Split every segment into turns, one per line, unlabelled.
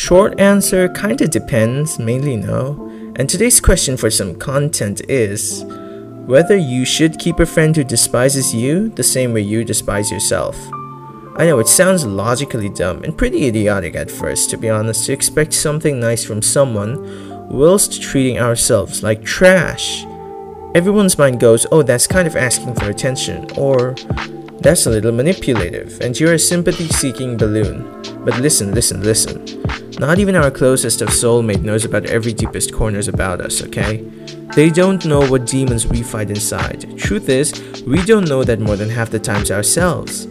Short answer kinda depends, mainly no. And today's question for some content is whether you should keep a friend who despises you the same way you despise yourself. I know it sounds logically dumb and pretty idiotic at first, to be honest, to expect something nice from someone whilst treating ourselves like trash. Everyone's mind goes, oh, that's kind of asking for attention, or that's a little manipulative, and you're a sympathy seeking balloon. But listen, listen, listen. Not even our closest of soulmate knows about every deepest corners about us, okay? They don't know what demons we fight inside. Truth is, we don't know that more than half the times ourselves.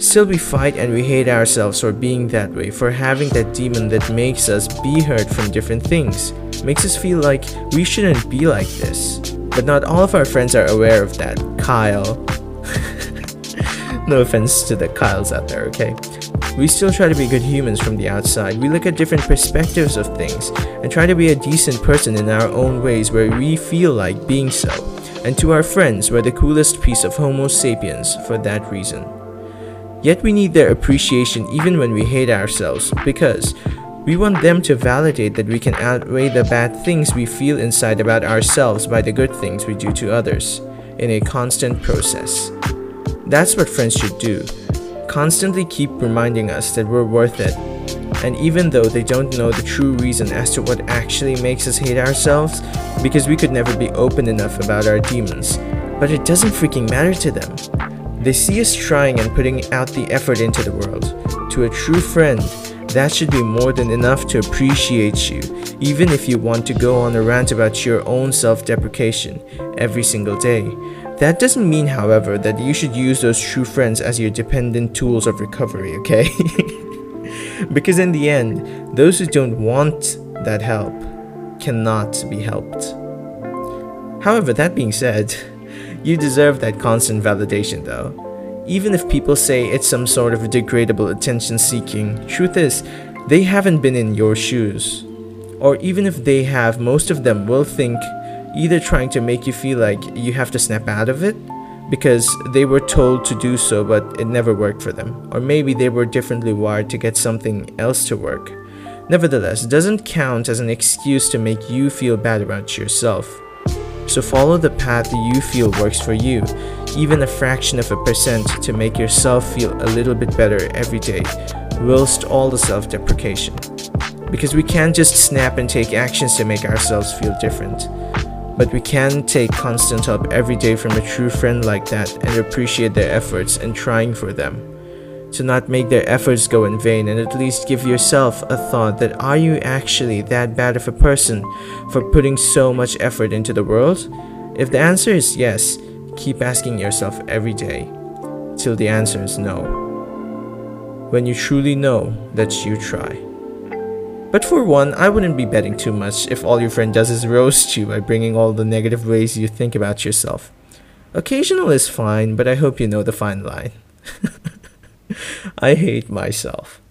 Still, we fight and we hate ourselves for being that way, for having that demon that makes us be hurt from different things, makes us feel like we shouldn't be like this. But not all of our friends are aware of that. Kyle, no offense to the Kyles out there, okay? We still try to be good humans from the outside. We look at different perspectives of things and try to be a decent person in our own ways where we feel like being so. And to our friends, we're the coolest piece of Homo sapiens for that reason. Yet we need their appreciation even when we hate ourselves because we want them to validate that we can outweigh the bad things we feel inside about ourselves by the good things we do to others in a constant process. That's what friends should do. Constantly keep reminding us that we're worth it. And even though they don't know the true reason as to what actually makes us hate ourselves, because we could never be open enough about our demons, but it doesn't freaking matter to them. They see us trying and putting out the effort into the world. To a true friend, that should be more than enough to appreciate you, even if you want to go on a rant about your own self deprecation every single day. That doesn't mean, however, that you should use those true friends as your dependent tools of recovery, okay? because in the end, those who don't want that help cannot be helped. However, that being said, you deserve that constant validation though. Even if people say it's some sort of degradable attention seeking, truth is, they haven't been in your shoes. Or even if they have, most of them will think either trying to make you feel like you have to snap out of it because they were told to do so but it never worked for them, or maybe they were differently wired to get something else to work. Nevertheless, doesn't count as an excuse to make you feel bad about yourself. So follow the path that you feel works for you, even a fraction of a percent to make yourself feel a little bit better every day, whilst all the self-deprecation. Because we can't just snap and take actions to make ourselves feel different. But we can take constant help every day from a true friend like that and appreciate their efforts and trying for them. To not make their efforts go in vain and at least give yourself a thought that are you actually that bad of a person for putting so much effort into the world? If the answer is yes, keep asking yourself every day till the answer is no. When you truly know that you try. But for one, I wouldn't be betting too much if all your friend does is roast you by bringing all the negative ways you think about yourself. Occasional is fine, but I hope you know the fine line. I hate myself.